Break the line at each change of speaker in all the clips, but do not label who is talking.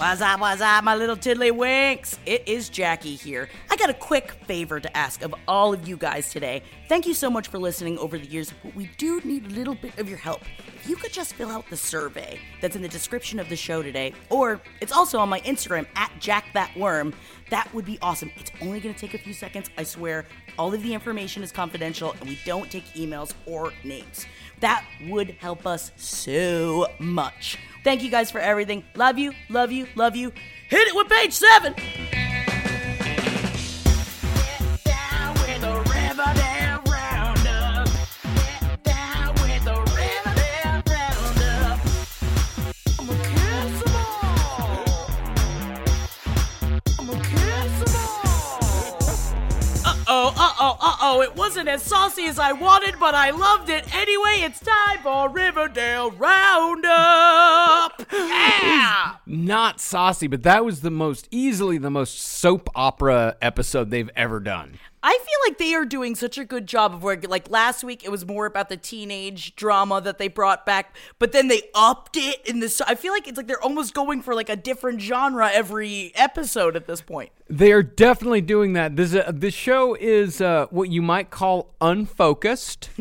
What's up, what's up, my little tiddlywinks? It is Jackie here. I got a quick favor to ask of all of you guys today. Thank you so much for listening over the years, but we do need a little bit of your help. If you could just fill out the survey that's in the description of the show today, or it's also on my Instagram at JackThatWorm, that would be awesome. It's only gonna take a few seconds, I swear. All of the information is confidential, and we don't take emails or names. That would help us so much. Thank you guys for everything. Love you, love you, love you. Hit it with page seven. Uh-oh. It wasn't as saucy as I wanted, but I loved it. Anyway, it's time for Riverdale Roundup. Yeah!
Not saucy, but that was the most easily the most soap opera episode they've ever done.
I feel like they are doing such a good job of where, like last week, it was more about the teenage drama that they brought back, but then they upped it in this. I feel like it's like they're almost going for like a different genre every episode at this point.
They are definitely doing that. This uh, this show is uh, what you might call unfocused.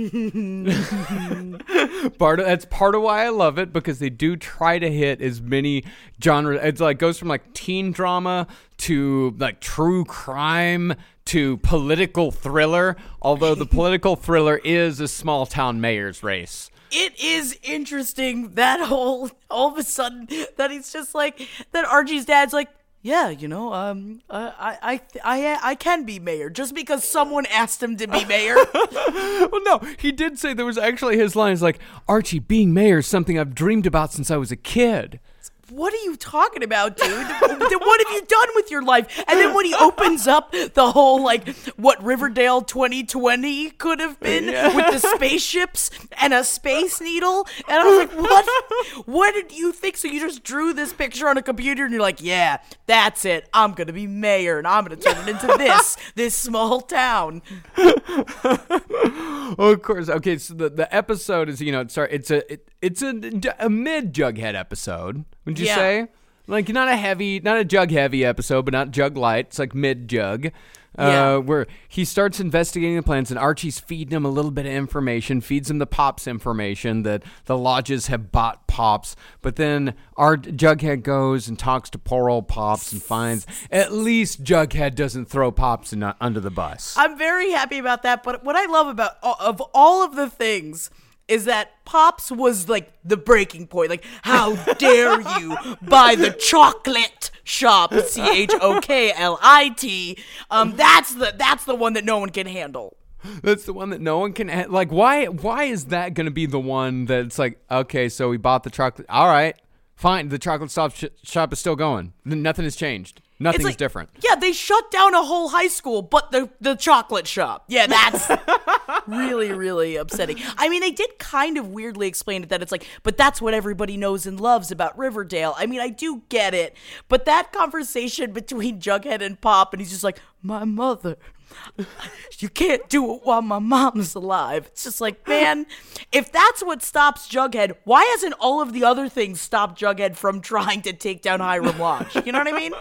part of, that's part of why I love it because they do try to hit as many genres. It's like goes from like teen drama to like true crime to political thriller. Although the political thriller is a small town mayor's race.
It is interesting that whole all of a sudden that he's just like that Archie's dad's like yeah, you know, um, I, I, I, I can be mayor just because someone asked him to be mayor.
well, no, he did say there was actually his lines like Archie being mayor is something I've dreamed about since I was a kid.
What are you talking about, dude? what have you done with your life? And then when he opens up the whole like what Riverdale 2020 could have been yeah. with the spaceships and a space needle, and I was like, what? What did you think? So you just drew this picture on a computer, and you're like, yeah, that's it. I'm gonna be mayor, and I'm gonna turn it into this this small town.
oh, of course. Okay, so the, the episode is you know sorry it's a it, it's a, a mid Jughead episode. You
Yeah.
say? Like not a heavy, not a jug heavy episode, but not jug light. It's like mid jug.
Yeah.
Uh, where he starts investigating the plans, and Archie's feeding him a little bit of information, feeds him the pops information that the lodges have bought pops. But then our Jughead goes and talks to poor old pops and finds at least Jughead doesn't throw pops in, under the bus.
I'm very happy about that. But what I love about of all of the things is that Pops was like the breaking point. Like, how dare you buy the chocolate shop? C H O K L I T. Um, that's the that's the one that no one can handle.
That's the one that no one can ha- like. Why? Why is that going to be the one that's like? Okay, so we bought the chocolate. All right, fine. The chocolate shop sh- shop is still going. Nothing has changed. Nothing's
like-
different.
Yeah, they shut down a whole high school, but the the chocolate shop. Yeah, that's really really upsetting. I mean, they did kind of weirdly explain it that it's like, but that's what everybody knows and loves about Riverdale. I mean, I do get it, but that conversation between Jughead and Pop, and he's just like, my mother. You can't do it while my mom's alive. It's just like, man, if that's what stops Jughead, why hasn't all of the other things stopped Jughead from trying to take down Hiram Lodge? You know what I mean?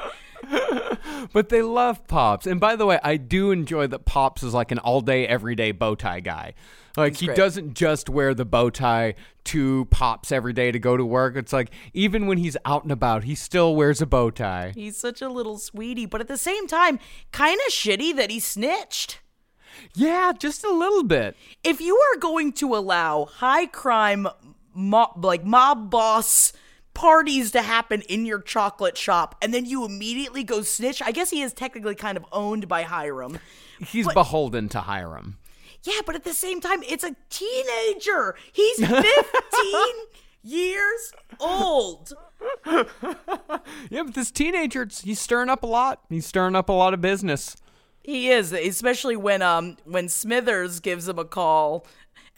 but they love Pops. And by the way, I do enjoy that Pops is like an all day, everyday bow tie guy. Like he
great.
doesn't just wear the bow tie to Pops every day to go to work. It's like even when he's out and about, he still wears a bow tie.
He's such a little sweetie, but at the same time, kind of shitty that he snitched.
Yeah, just a little bit.
If you are going to allow high crime, mob, like mob boss parties to happen in your chocolate shop, and then you immediately go snitch, I guess he is technically kind of owned by Hiram.
He's beholden to Hiram.
Yeah, but at the same time, it's a teenager. He's 15 years old.
Yeah, but this teenager, he's stirring up a lot. He's stirring up a lot of business.
He is, especially when um when Smithers gives him a call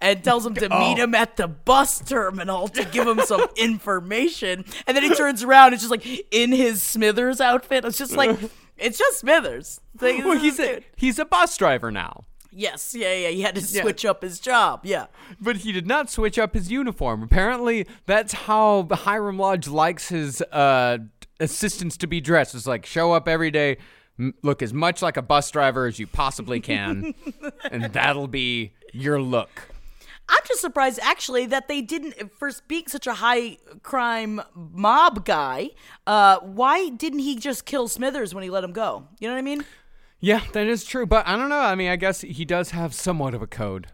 and tells him to meet him at the bus terminal to give him some information. And then he turns around, it's just like in his Smithers outfit. It's just like it's just Smithers. It's like,
Well, he's a, he's a bus driver now.
yes, yeah, yeah. He had to switch up his job. Yeah.
But he did not switch up his uniform. Apparently, that's how Hiram Lodge likes his uh, assistants to be dressed. It's like show up every day, m- look as much like a bus driver as you possibly can, and that'll be your look.
I'm just surprised actually that they didn't for being such a high crime mob guy. Uh, why didn't he just kill Smithers when he let him go? You know what I mean?
Yeah, that is true. But I don't know. I mean, I guess he does have somewhat of a code.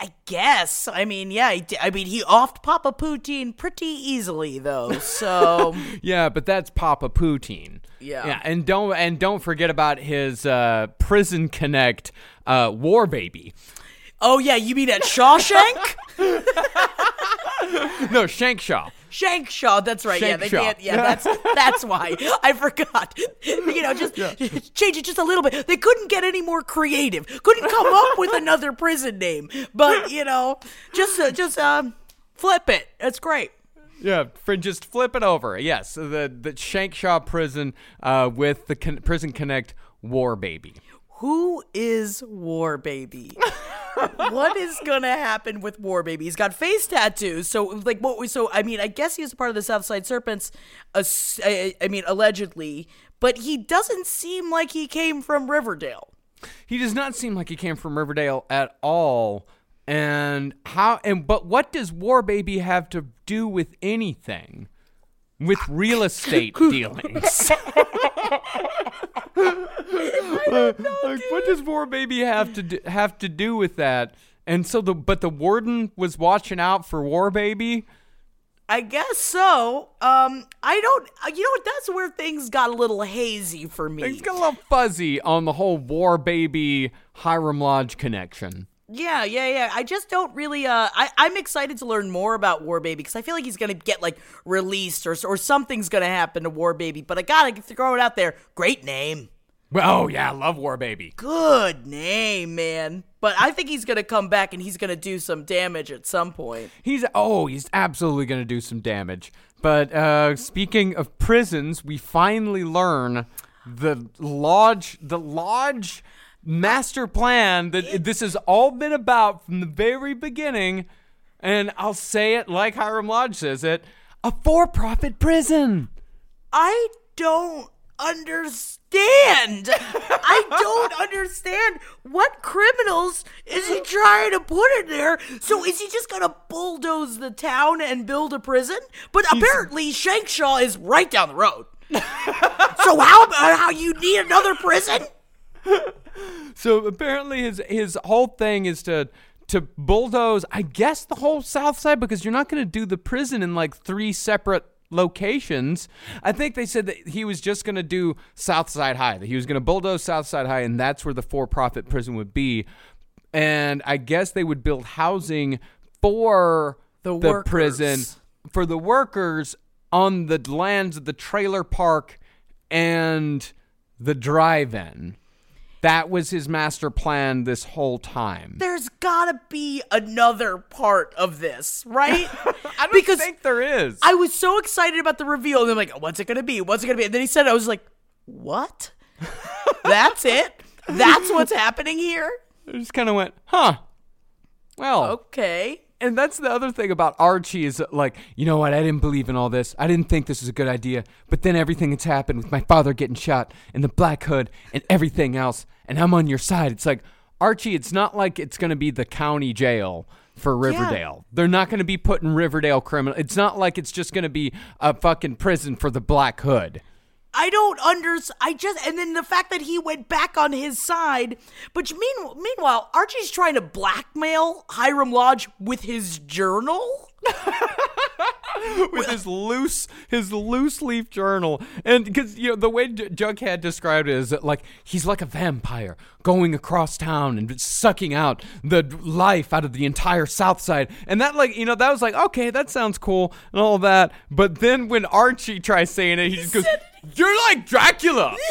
I guess. I mean, yeah. He I mean, he offed Papa Poutine pretty easily, though. So
Yeah, but that's Papa Poutine.
Yeah.
Yeah, and don't and don't forget about his uh, prison connect uh, war baby.
Oh yeah, you mean at Shawshank?
No, Shankshaw.
Shankshaw. That's right. yeah, they
Shankshaw.
can't. Yeah, that's that's why I forgot. You know, just change it just a little bit. They couldn't get any more creative. Couldn't come up with another prison name. But you know, just uh, just um, flip it. That's great.
Yeah, for just flip it over. Yes, the the Shankshaw prison uh, with the con- prison connect war baby.
Who is War Baby? what is gonna happen with War Baby? He's got face tattoos. So like what? So I mean, I guess he was part of the Southside Serpents. ass- I I mean, allegedly, but he doesn't seem like he came from Riverdale.
He does not seem like he came from Riverdale at all. And how? And but what does war baby have to do with anything? With real estate dealings. like, what does war baby have to do, have to do with that? And so the but the warden was watching out for war baby.
I guess so. Um, I don't. uh, You know what? That's where things got a little hazy for me.
It's got a little fuzzy on the whole war baby Hiram Lodge connection.
Yeah, yeah, yeah. I just don't really. Uh, I I'm excited to learn more about War Baby because I feel like he's gonna get like released or or something's gonna happen to War Baby. But I gotta throw it out there. Great name,
Oh yeah, I love war baby.
good name, man. But I think he's gonna come back and he's gonna do some damage at some point.
He's oh, he's absolutely going to do some damage. But uh, speaking of prisons, we finally learn the lodge, the lodge master plan that this has all been about from the very beginning. And I'll say it like Hiram Lodge says it: a for-profit prison.
I don't understand. I don't understand what criminals is he trying to put in there. So is he just gonna bulldoze the town and build a prison? But apparently Shankshaw is right down the road. so how about how you need another prison?
So apparently his his whole thing is to to bulldoze, I guess, the whole South Side because you're not going to do the prison in like three separate locations. I think they said that he was just going to do South Side High, that he was going to bulldoze South Side High, and that's where the for-profit prison would be. And I guess they would build housing for
The
prison
workers.
for the workers on the lands of the trailer park and the drive-in. That was his master plan this whole time.
There's gotta be another part of this, right?
I don't
because
think there is.
I was so excited about the reveal, and I'm like, "What's it gonna be? What's it gonna be?" And then he said, "I was like, what? That's it? That's what's happening here?
I just kind of went, huh? Well,
Okay."
And that's the other thing about Archie is like, you know what? I didn't believe in all this. I didn't think this was a good idea. But then everything that's happened with my father getting shot and the Black Hood and everything else, and I'm on your side. It's like, Archie, it's not like it's going to be the county jail for Riverdale. They're not going to be putting Riverdale criminal. It's not like it's just going to be a fucking prison for the Black Hood.
I don't under. I just and then the fact that he went back on his side. But mean, meanwhile, Archie's trying to blackmail Hiram Lodge with his journal.
with his loose his loose leaf journal. And because you know the way J- jughead described it is that like he's like a vampire going across town and sucking out the life out of the entire south side. And that like you know that was like okay that sounds cool and all that. But then when archie tries saying it he, just goes you're like dracula.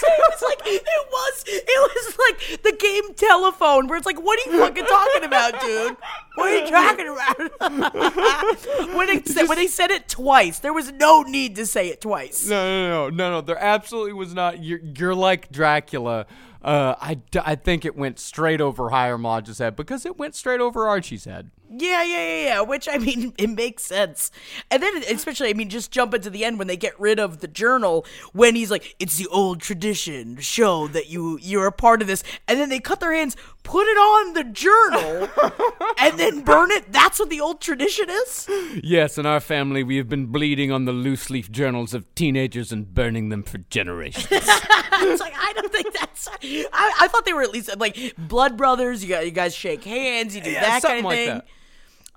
It was like it was it was like the game telephone where it's like what are you fucking talking about dude? What are you talking about? When they said when they said it twice there was no need to say it twice.
No no no no no there absolutely was not. You're, you're like dracula uh, I, d- I think it went straight over Hiram Lodge's head because it went straight over Archie's head.
Yeah, yeah, yeah, yeah. Which I mean, it makes sense. And then, especially, I mean, just jump into the end when they get rid of the journal. When he's like, "It's the old tradition to show that you you're a part of this," and then they cut their hands, put it on the journal, and then burn it. That's what the old tradition is.
Yes, in our family, we have been bleeding on the loose leaf journals of teenagers and burning them for generations.
it's like I don't think that's. I, I thought they were at least like blood brothers. You got you guys shake hands. You do
Yeah,
that kind of
like
thing.
that.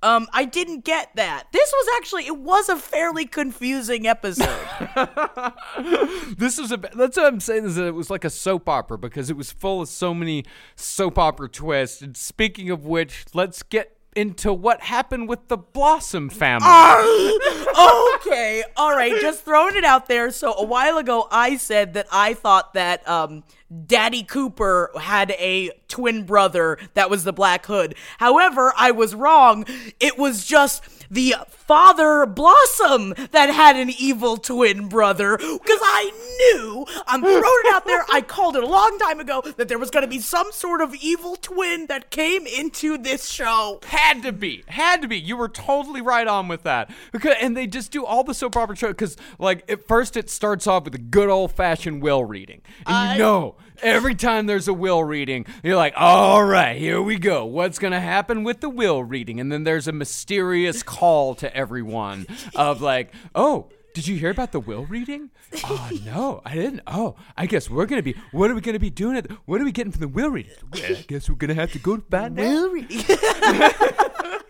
Um, I didn't get that. This was actually it was a fairly confusing episode.
this was a that's what I'm saying is that it was like a soap opera because it was full of so many soap opera twists. And speaking of which, let's get into what happened with the Blossom family.
okay, all right, just throwing it out there. So a while ago, I said that I thought that um, Daddy Cooper had a twin brother that was the Black Hood. However, I was wrong. It was just the father Blossom that had an evil twin brother. Because I knew, I'm throwing it out there. I called it a long time ago that there was going to be some sort of evil twin that came into this show.
Had to be, had to be. You were totally right on with that. Because, and they just do all the soap opera show because, like, at first it starts off with a good old fashioned will reading, and
I-
you know every time there's a will reading, you're like, all right, here we go. What's gonna happen with the will reading? And then there's a mysterious call to everyone of like, oh. Did you hear about the will reading? Oh no, I didn't. Oh, I guess we're gonna be. What are we gonna be doing? At the, what are we getting from the will reading? Well, I guess we're gonna have to go to find out.
Will reading.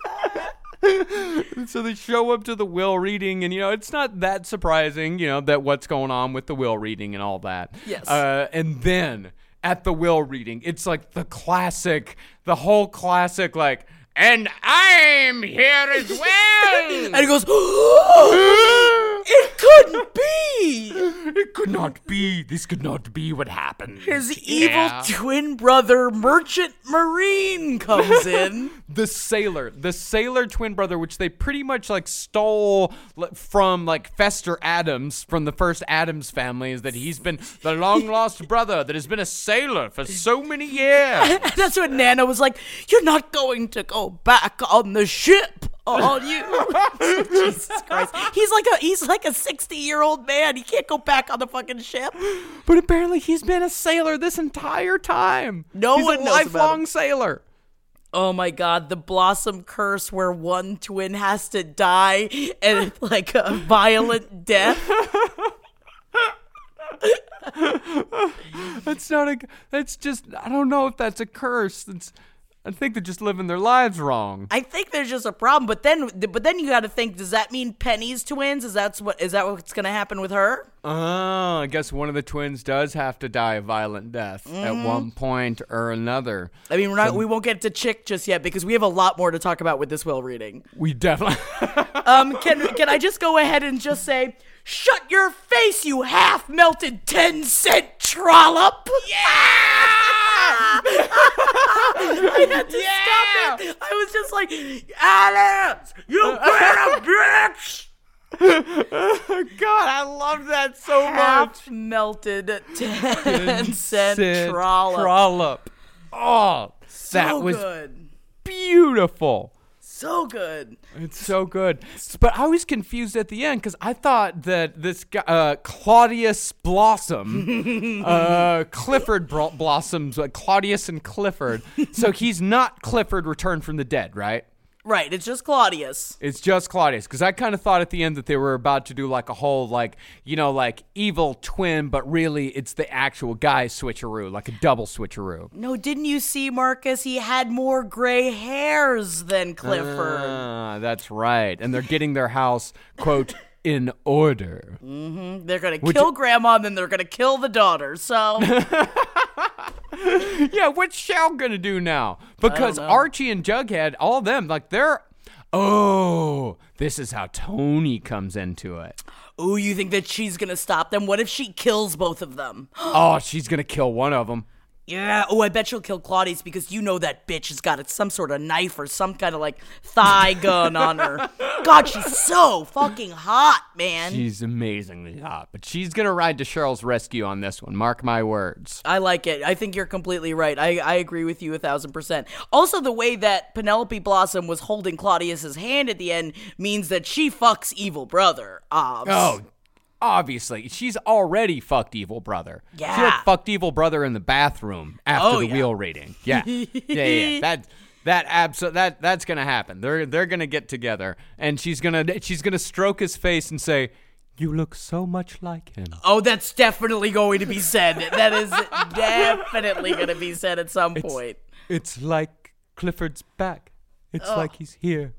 so they show up to the will reading and you know it's not that surprising you know that what's going on with the will reading and all that
Yes.
uh, and then at the will reading it's like the classic the whole classic like and i'm here as well
and he goes, It couldn't be!
it could not be this could not be what happened
His evil
Yeah.
twin brother, Merchant Marine, comes in.
the sailor the sailor twin brother which they pretty much like stole li- from like fester Addams from the first Addams family is that he's been the long lost brother that has been a sailor for so many years
That's when Nana was like, You're not going to go back on the ship. On you, Jesus Christ! He's like a he's like a sixty year old man. He can't go back on the fucking ship.
but apparently he's been a sailor this entire time
No
he's
one
a lifelong sailor
Oh my god, the blossom curse where one twin has to die and like a violent death.
that's not a that's just i don't know if that's a curse it's i think they're just living their lives wrong
I think there's just a problem, but then but then you got to think: Does that mean Penny's twins? Is that what is that what's going to happen with her?
Oh, I guess one of the twins does have to die a violent death
Mm-hmm.
at one point or another.
I mean, we're not we won't get to Chick just yet because we have a lot more to talk about with this will reading.
We definitely.
Um, can can I just go ahead and just say, shut your face, you half melted ten cent trollop? Yeah. I had to stop it. I was just like, Alex, you better bitch.
God, I love that so much.
half melted 10 cent trollop.
Trollop. Oh, that
so
was
good.
beautiful.
So good.
It's so good. But I was confused at the end because I thought that this guy, uh, Claudius Blossom, uh, Clifford Blossoms, uh, Claudius and Clifford. So he's not Clifford returned from the dead, right?
Right, it's just Claudius.
It's just Claudius because I kind of thought at the end that they were about to do like a whole like you know like evil twin, but really it's the actual guy switcheroo, like a double switcheroo.
No, didn't you see Marcus? He had more gray hairs than Clifford.
Ah, that's right, and they're getting their house quote in order.
they're gonna kill Grandma, and then they're gonna kill the daughter. So
yeah, what's Shell gonna do now? Because. Archie and Jughead, all of them, like they're. Oh, this is how Toni comes into it.
Oh, you think that she's gonna stop them? What if she kills both of them?
Oh, she's gonna kill one of them.
Yeah. Oh, I bet she'll kill Claudius because you know that bitch has got some sort of knife or some kind of like thigh gun on her. God, she's so fucking hot, man.
She's amazingly hot, but she's gonna ride to Cheryl's rescue on this one. Mark my words.
I like it. I think you're completely right. I, I agree with you a thousand percent. Also, the way that Penelope Blossom was holding Claudius's hand at the end means that she fucks evil brother. Um,
Oh, obviously, she's already fucked evil brother.
Yeah, she
like fucked evil brother in the bathroom after
Oh,
the
yeah.
wheel rating. Yeah, yeah, yeah. yeah. That that abso- that that's gonna happen. They're they're gonna get together, and she's gonna she's gonna stroke his face and say, "You look so much like him."
Oh, that's definitely going to be said. That is definitely going to be said at some point.
It's like Clifford's back. It's like he's here.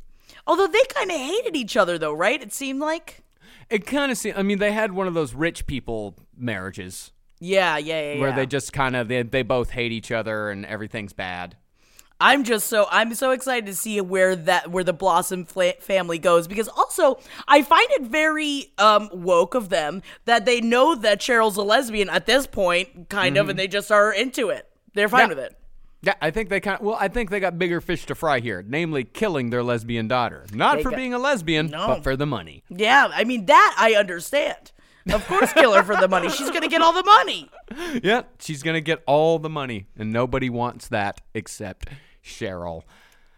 Although they kind of hated each other, though, right? It seemed like.
It kind of seems. I mean, they had one of those rich people marriages
Yeah, yeah, yeah.
where
yeah.
they just kind of they, they both hate each other and everything's bad.
I'm just so I'm so excited to see where that where the Blossom fla- family goes because also I find it very um woke of them that they know that Cheryl's a lesbian at this point, kind of, and they just are into it. They're fine
Yeah.
with it.
Yeah, I think they kind of, well, I think they got bigger fish to fry here, namely killing their lesbian daughter. Not
They
for
got-
being a lesbian,
No.
but for the money.
Yeah, I mean that I understand. Of course, kill her for the money. She's gonna get all the money.
Yeah, she's going to get all the money, and nobody wants that except Cheryl.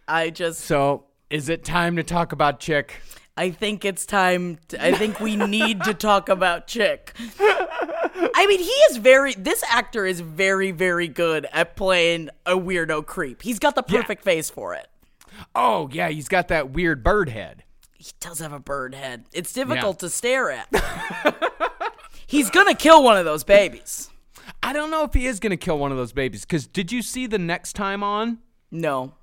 I just
So, is it time to talk about Chick?
I think it's time. To, I think we need to talk about Chick. I mean, he is very. This actor is very, very good at playing a weirdo creep. He's got the perfect face for it.
Oh, yeah, he's got that weird bird head.
He does have a bird head. It's difficult to stare at. He's gonna kill one of those babies.
I don't know if he is going to kill one of those babies, because did you see the next time on?
No.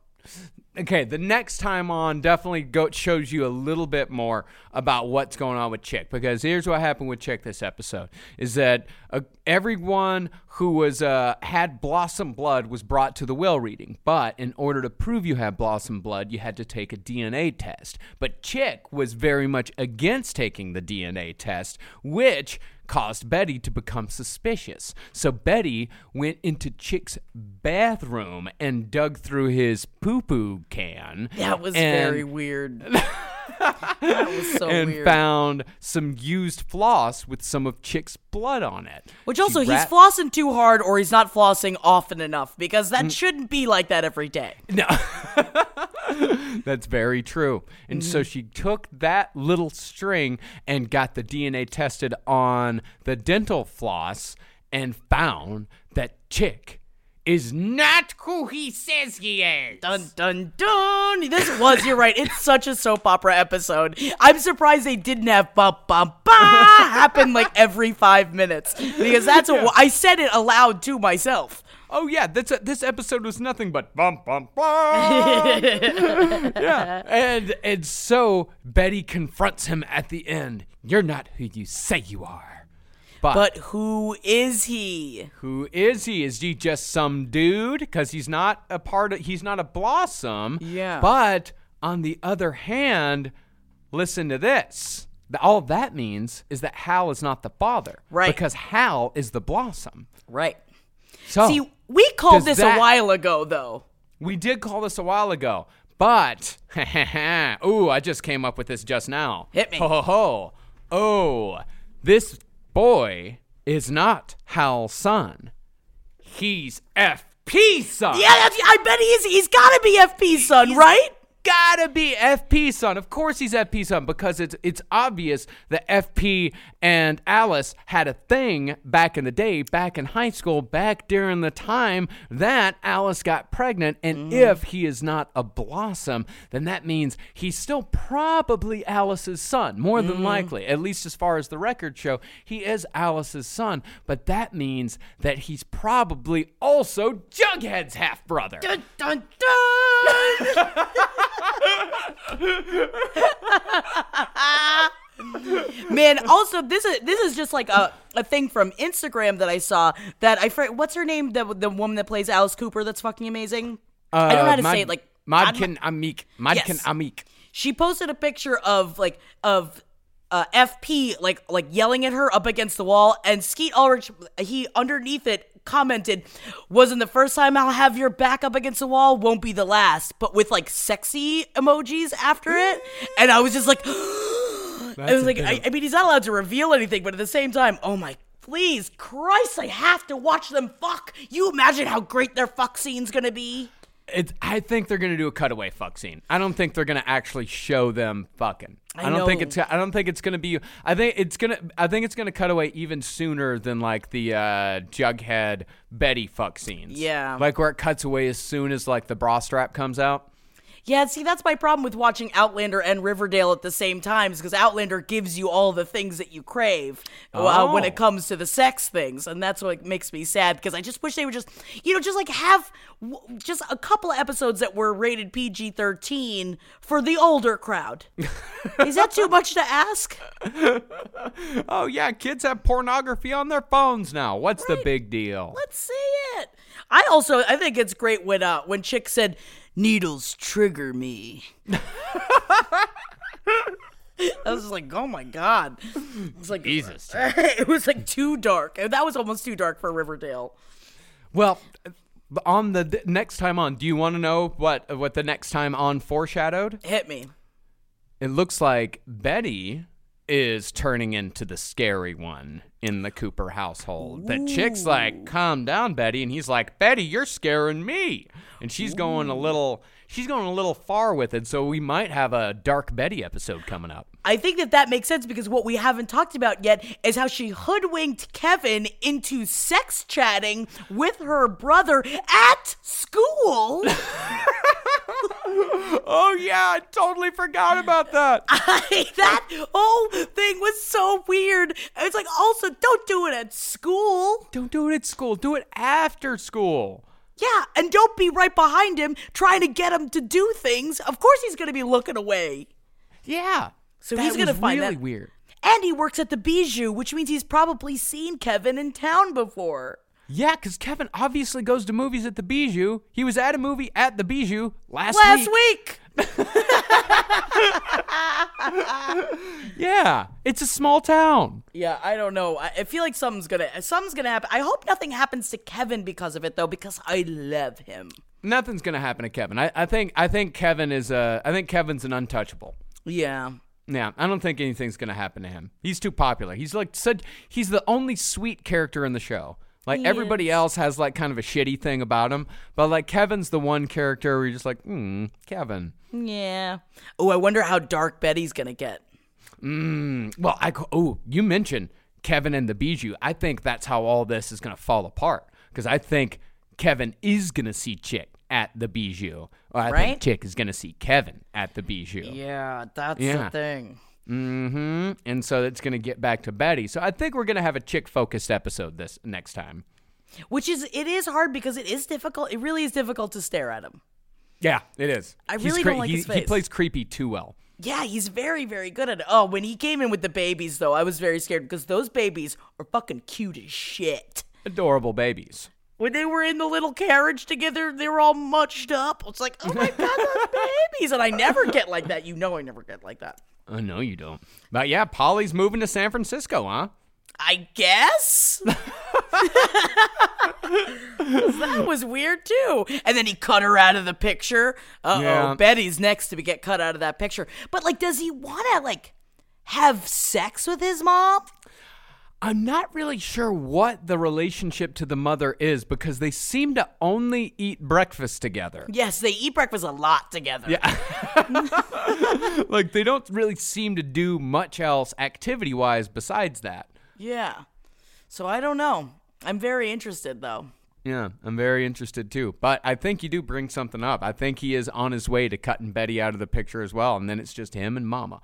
Okay, the next time on definitely go shows you a little bit more about what's going on with Chick because here's what happened with Chick this episode is that uh, everyone who was uh, had blossom blood was brought to the will reading, but in order to prove you had blossom blood, you had to take a DNA test. But Chick was very much against taking the DNA test, which caused Betty to become suspicious. So Betty went into Chick's bathroom and dug through his poo poo can.
That was very weird. so
and
weird.
found some used floss with some of Chick's blood on it.
Which
She
also, he's flossing too hard or he's not flossing often enough because that
Mm.
shouldn't be like that every day.
No. That's very true. And so she took that little string and got the DNA tested on the dental floss and found that Chick is not who he says he is.
Dun dun dun. This was, you're right. It's such a soap opera episode. I'm surprised they didn't have ba ba ba happen like every five minutes because that's what I said it aloud to myself.
Oh yeah, that's a, this episode was nothing but bum bum bum. yeah, and and so Betty confronts him at the end. You're not who you say you are. But,
But who is he?
who is he? Is he just some dude? Because he's not a part of. He's not a blossom.
Yeah.
But on the other hand, listen to this. All that means is that Hal is not the father.
Right.
Because Hal is the blossom.
Right.
So
See, we called this
that-
a while ago, though.
We did call this a while ago, but ooh, I just came up with this just now.
Hit me.
Ho ho ho! Oh, this boy is not Hal's son. He's FP son.
Yeah, I bet he is. He's got to be FP's son, right?
Gotta be FP son. Of course he's FP son because it's it's obvious that FP and Alice had a thing back in the day, back in high school, back during the time that Alice got pregnant. And mm-hmm. if he is not a blossom, then that means he's still probably Alice's son, more than mm-hmm. likely. At least as far as the records show, he is Alice's son. But that means that he's probably also Jughead's half brother.
Dun, dun, dun. Man, also this is this is just like a, a thing from Instagram that I saw that I fr- what's her name the the woman that plays Alice Cooper that's fucking amazing. I don't know how to
Uh,
say it like
Madkin Amick. Madkin
Yes.
Amick.
she posted a picture of like of uh, FP like like yelling at her up against the wall, and Skeet Ulrich he underneath it commented, "Wasn't the first time I'll have your back up against the wall, won't be the last," but with like sexy emojis after it, and I was just like, I was like, I, I mean, he's not allowed to reveal anything, but at the same time, oh my. Please, Christ, I have to watch them fuck. You imagine how great their fuck scene's gonna be?
It's, I think they're gonna do a cutaway fuck scene. I don't think they're gonna actually show them fucking.
I
don't think it's. I don't think it's gonna be. I think it's gonna. I think it's gonna cut away even sooner than like the uh, Jughead Betty fuck scenes.
Yeah.
like where it cuts away as soon as like the bra strap comes out.
Yeah, see, that's my problem with watching Outlander and Riverdale at the same time, because Outlander gives you all the things that you crave uh, when
Oh.
it comes to the sex things, and that's what makes me sad. Because I just wish they would just, you know, just like have w- just a couple of episodes that were rated PG thirteen for the older crowd. Is that too much to ask?
Oh yeah, kids have pornography on their phones now. What's the big deal?
Let's see it. I also I think it's great when uh when Chick said needles trigger me. I was like, oh my god. It was like
Jesus.
it was like too dark. That was almost too dark for Riverdale.
Well, on the th- next time on, do you want to know what what the next time on foreshadowed?
Hit me.
It looks like Betty is turning into the scary one in the Cooper household. That chick's like, "Calm down, Betty," and he's like, "Betty, you're scaring me." And she's going a little she's going a little far with it, so we might have a Dark Betty episode coming up.
I think that that makes sense because what we haven't talked about yet is how she hoodwinked Kevin into sex chatting with her brother at school.
Oh yeah, I totally forgot about that.
that whole thing was so weird. It's like, also, don't do it at school.
Don't do it at school. Do it after school.
Yeah, and don't be right behind him trying to get him to do things. Of course, he's going to be looking away.
Yeah.
So he's gonna
was
find
really
that-
weird.
And he works at the Bijou, which means he's probably seen Kevin in town before.
Yeah, because Kevin obviously goes to movies at the Bijou. He was at a movie at the Bijou last,
Last
week.
week.
Yeah, it's a small town.
Yeah, I don't know. I I feel like something's gonna something's gonna happen. I hope nothing happens to Kevin because of it though, because I love him.
Nothing's gonna happen to Kevin. I, I think I think Kevin is a I think Kevin's an untouchable.
Yeah.
Yeah, I don't think anything's gonna happen to him. He's too popular. He's like such. He's the only sweet character in the show. Like
He
everybody
is.
else has like kind of a shitty thing about him, but like Kevin's the one character where you're just like, hmm, Kevin.
Yeah. Oh, I wonder how dark Betty's gonna get.
Well, I oh, you mentioned Kevin and the Bijou. I think that's how all this is going to fall apart because I think Kevin is going to see Chick at the Bijou, or I
Right?
think Chick is going to see Kevin at the Bijou.
Yeah, that's
Yeah.
the thing.
Mm-hmm. And so it's going to get back to Betty. So I think we're going to have a chick focused episode this next time.
Which is it is hard because it is difficult. It really is difficult to stare at him.
Yeah, it is.
I
He's
really don't like
he,
his
He plays creepy too well.
Yeah, he's very, very good at it. Oh, when he came in with the babies, though, I was very scared because those babies are fucking cute as shit.
Adorable babies.
When they were in the little carriage together, they were all munched up. It's like, oh my god, those babies! And I never get like that. You know, I never get like that.
I know you don't. But yeah, Polly's moving to San Francisco, huh?
I guess. that was weird too. And then he cut her out of the picture. Uh oh,
Yeah.
Betty's next to be get cut out of that picture. But like, does he want to like have sex with his mom?
I'm not really sure what the relationship to the mother is because they seem to only eat breakfast together.
Yes, they eat breakfast a lot together.
Yeah. like they don't really seem to do much else activity wise besides that.
Yeah. So I don't know. I'm very interested though.
Yeah, I'm very interested too. But I think you do bring something up. I think he is on his way to cutting Betty out of the picture as well, and then it's just him and Mama.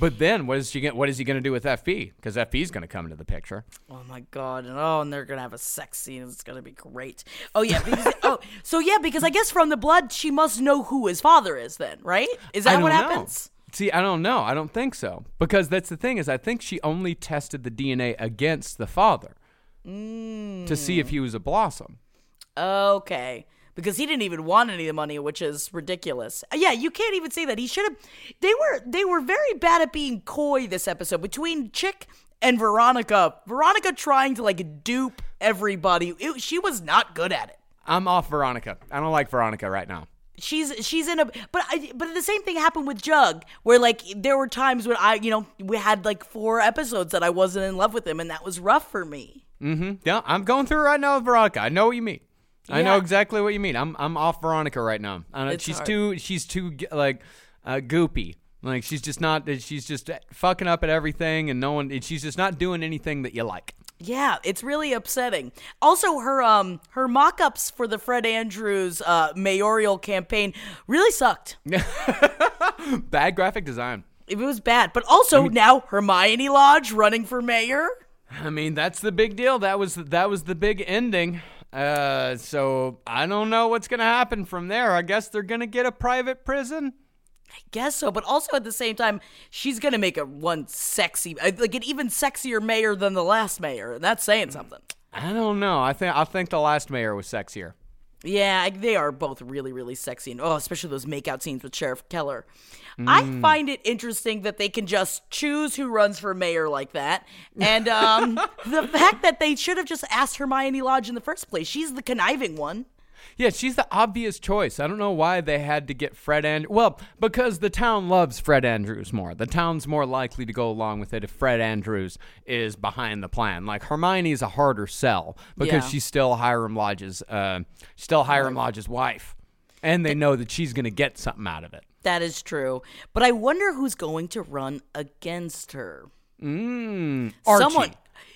But then what is he get, what is he going to do with FP? Because FP is going to come into the picture.
Oh my god! And oh, and they're gonna have a sex scene. It's gonna be great. Oh yeah. Because, oh, so yeah, because I guess from the blood, she must know who his father is. Then, right? Is that what
know.
happens?
See, I don't know. I don't think so. Because that's the thing is I think she only tested the DNA against the father mm. to see if he was a blossom.
Okay. Because he didn't even want any of the money, which is ridiculous. Uh, Yeah, you can't even say that. He should have. They were they were very bad at being coy this episode between Chick and Veronica. Veronica trying to like dupe everybody. It- she was not good at it.
I'm off Veronica. I don't like Veronica right now.
She's she's in a but I but the same thing happened with Jug where like there were times when I you know we had like four episodes that I wasn't in love with him and that was rough for me. Mm-hmm.
Yeah, I'm going through right now with Veronica. I know what you mean. I know exactly what you mean. I'm I'm off Veronica right now.
It's
she's
hard.
too she's too like uh, goopy. Like she's just not she's just fucking up at everything and no one and she's just not doing anything that you like.
Yeah, it's really upsetting. Also, her um her mock-ups for the Fred Andrews uh, mayoral campaign really sucked.
Bad graphic design.
It was bad, but also now Hermione Lodge running for mayor.
I mean, that's the big deal. That was that was the big ending. Uh, so I don't know what's gonna happen from there. I guess they're gonna get a private prison.
I guess so, but also at the same time, she's gonna make a one sexy, uh, like an even sexier mayor than the last mayor, and that's saying something.
I don't know. I think I think the last mayor was sexier.
Yeah, they are both really, really sexy, and oh, especially those makeout scenes with Sheriff Keller. I find it interesting that they can just choose who runs for mayor like that, and um, the fact that they should have just asked Hermione Lodge in the first place. She's the conniving one.
Yeah, she's the obvious choice. I don't know why they had to get Fred and well, because the town loves Fred Andrews more. The town's more likely to go along with it if Fred Andrews is behind the plan. Like Hermione's a harder sell because
Yeah.
she's still Hiram Lodge's uh, still Hiram Lodge's wife, and they know that she's gonna get something out of it.
That is true, but I wonder who's going to run against her.
Mm, Archie.
Someone.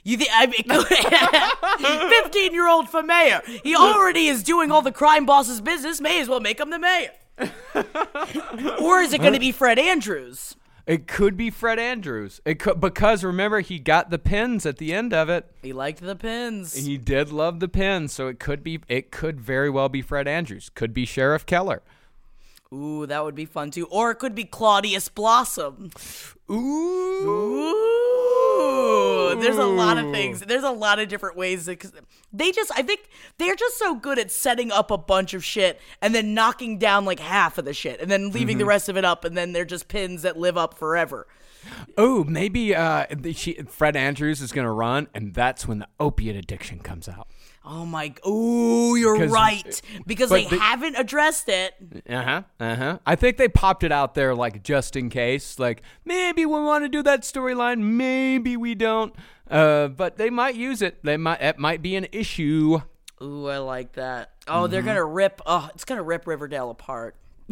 You think I mean, fifteen-year-old for mayor? He already is doing all the crime boss's business. May as well make him the mayor. or is it going to be Fred Andrews?
It could be Fred Andrews. It could because remember he got the pins at the end of it.
He liked the pins.
He did love the pins, so it could be it could very well be Fred Andrews. Could be Sheriff Keller.
Ooh, that would be fun too. Or it could be Claudius Blossom.
Ooh.
Ooh, there's a lot of things. There's a lot of different ways that they just. I think they're just so good at setting up a bunch of shit and then knocking down like half of the shit and then leaving the rest of it up and then they're just pins that live up forever.
Oh, maybe uh, she, Fred Andrews is going to run, and that's when the opiate addiction comes out.
Oh my! Ooh, you're right because
but
they haven't addressed it.
Uh huh. Uh huh. I think they popped it out there like just in case. Like maybe we want to do that storyline. Maybe we don't. Uh, but they might use it. They might. It might be an issue.
Ooh, I like that. Oh, they're gonna rip. Oh, it's gonna rip Riverdale apart.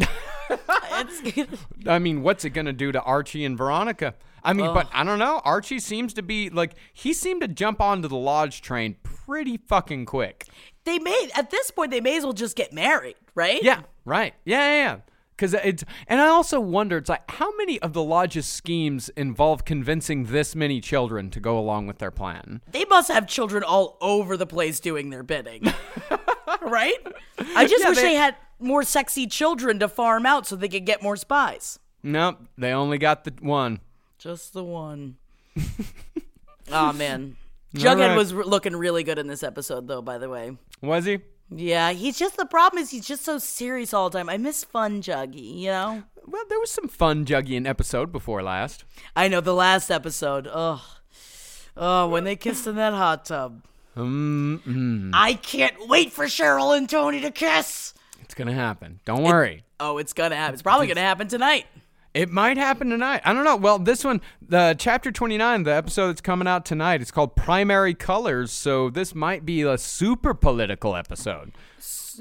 it's,
I mean, what's it gonna do to Archie and Veronica? I mean, but I don't know. Archie seems to be like he seemed to jump onto the lodge train pretty fucking quick.
they may at this point they may as well just get married, right?
Yeah, right. Yeah, yeah, yeah. Because it's, and I also wonder, it's like how many of the lodge's schemes involve convincing this many children to go along with their plan?
They must have children all over the place doing their bidding. right? I just
Yeah,
wish
they-
they had more sexy children to farm out so they could get more spies.
Nope, they only got the one.
Just the one. oh man. Jughead
right.
was re- looking really good in this episode though, by the way.
Was he?
Yeah, he's just the problem is he's just so serious all the time. I miss fun Juggy, you know?
Well, there was some fun Juggy in episode before last.
I know the last episode. Ugh. Oh, when they kissed in that hot tub.
Mm-mm.
I can't wait for Cheryl and Toni to kiss.
It's gonna happen. Don't worry.
Oh, it's gonna happen. It's probably gonna happen tonight.
It might happen tonight. I don't know. Well, this one, the chapter 29, the episode that's coming out tonight, it's called Primary Colors. So this might be a super political episode.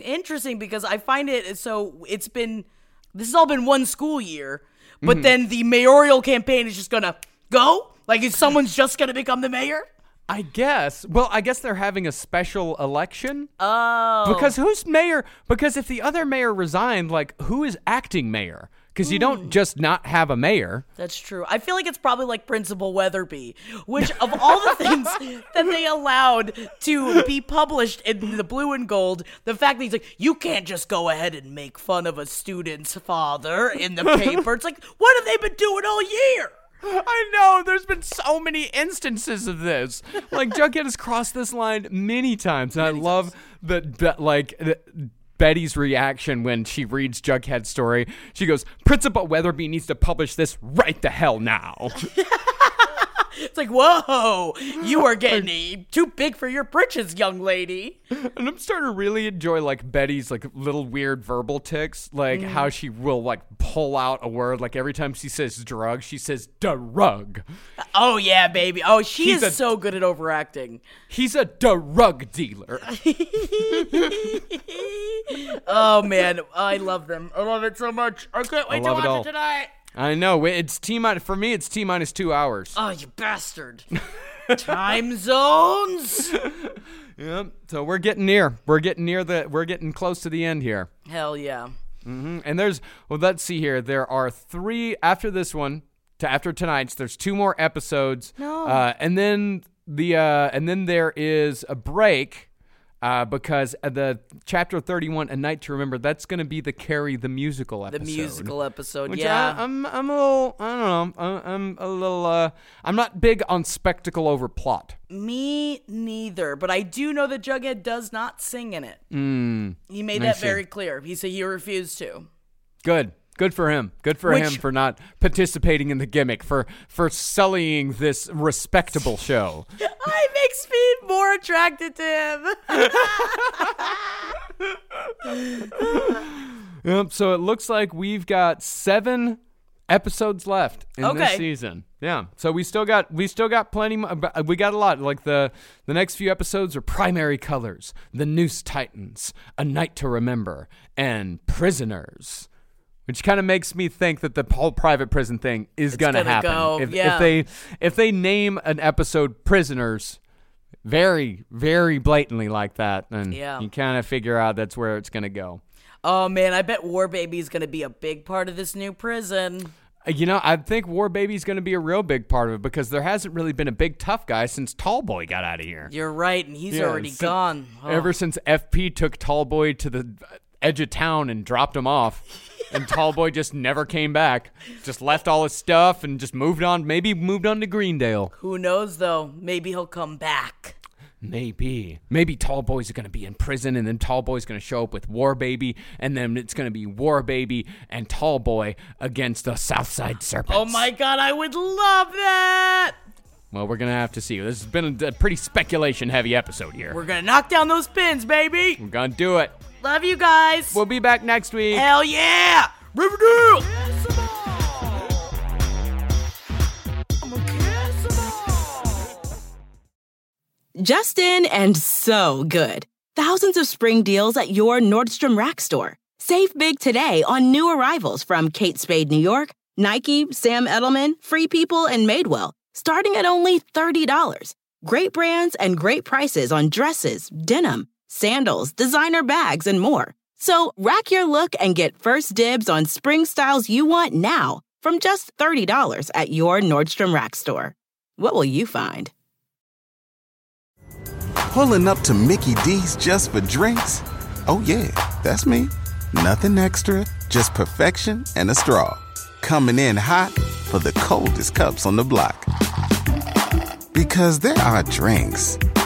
Interesting because I find it so it's been this has all been one school year,
Mm-hmm.
but then the mayoral campaign is just gonna go. Like, is someone's just gonna become the mayor?
I guess. Well, I guess they're having a special election.
Oh,
Because who's mayor? Because if the other mayor resigned, like, who is acting mayor? Because you
Hmm.
don't just not have a mayor.
That's true. I feel like it's probably like Principal Weatherbee, which of all the things that they allowed to be published in the blue and gold, the fact that he's like, you can't just go ahead and make fun of a student's father in the paper. It's like, what have they been doing all year?
I know. There's been so many instances of this. Like Jughead has crossed this line many times, and I love that. That like. Betty's reaction when she reads Jughead's story. She goes, Principal Weatherbee needs to publish this right the hell now.
It's like, whoa, you are getting too big for your britches, young lady.
And I'm starting to really enjoy like Betty's like little weird verbal ticks, like
Mm.
how she will like pull out a word. Like every time she says drug, she says drug.
Oh, yeah, baby. Oh, she
He's
is
a-
so good at overacting.
He's a drug dealer.
oh, man. I love them. I love it so much. I can't wait to
love it
watch it tonight.
I know it's T minus for me. It's T minus two hours.
Oh, you bastard. Time zones?
Yep. So we're getting near. We're getting near the. We're getting close to the end here.
Hell yeah.
Mhm. And there's. Well, let's see here. There are three after this one. To after tonight's, there's two more episodes.
No.
Uh, and then the. Uh, and then there is a break. Uh, because uh, the chapter 31, A Night to Remember, that's going to be the Carrie the musical episode The
musical episode,
Which
yeah.
I, I'm, I'm a little, I don't know, I'm, I'm a little, uh, I'm not big on spectacle over plot.
Me neither, but I do know that Jughead does not sing in it. Mm, he made
I
that
see.
very clear. He said he refused to.
Good. Good for him. Good for
Which-
him for not participating in the gimmick, for for sullying this respectable show.
I make Speed more attracted to him.
Yep. So it looks like we've got seven episodes left in this season. Yeah. So we still got we still got plenty. uh, We got a lot. Like the the next few episodes are primary colors, the Noose Tightens, a night to remember, and prisoners. Which kind of makes me think that the whole private prison thing is gonna,
gonna
happen.
go,
if,
yeah.
if they if they name an episode prisoners, very very blatantly like that, then
Yeah.
you kind of figure out that's where it's gonna go.
Oh man, I bet War Baby is gonna be a big part of this new prison.
Uh, You know, I think War Baby's going to be a real big part of it because there hasn't really been a big tough guy since Tall Boy got out of here.
You're right, and he's
Yeah,
already
sin-
gone. Oh.
Ever since FP took Tall Boy to the edge of town and dropped him off, and Tallboy just never came back, just left all his stuff and just moved on. Maybe moved on to Greendale.
Who knows though? Maybe he'll come back.
Maybe. Maybe Tallboy's going to be in prison, and then Tallboy's going to show up with War Baby, and then it's going to be War Baby and Tallboy against the Southside Serpents.
Oh my god, I would love that!
Well, we're gonna have to see. This has been a, pretty speculation-heavy episode here.
We're gonna knock down those pins, baby!
We're gonna do it.
Love you guys!
We'll be back next week.
Hell yeah! Riverdale!
Justin and so good. Thousands of spring deals at your Nordstrom Rack store. Save big today on new arrivals from Kate Spade New York, Nike, Sam Edelman, Free People, and Madewell, starting at only $30. Great brands and great prices on dresses, denim, sandals, designer bags, and more. So rack your look and get first dibs on spring styles you want now from just $30 at your Nordstrom Rack store. What will you find?
Pulling up to Mickey D's just for drinks? Oh, yeah, that's me. Nothing extra, just perfection and a straw. Coming in hot for the coldest cups on the block. Because there are drinks,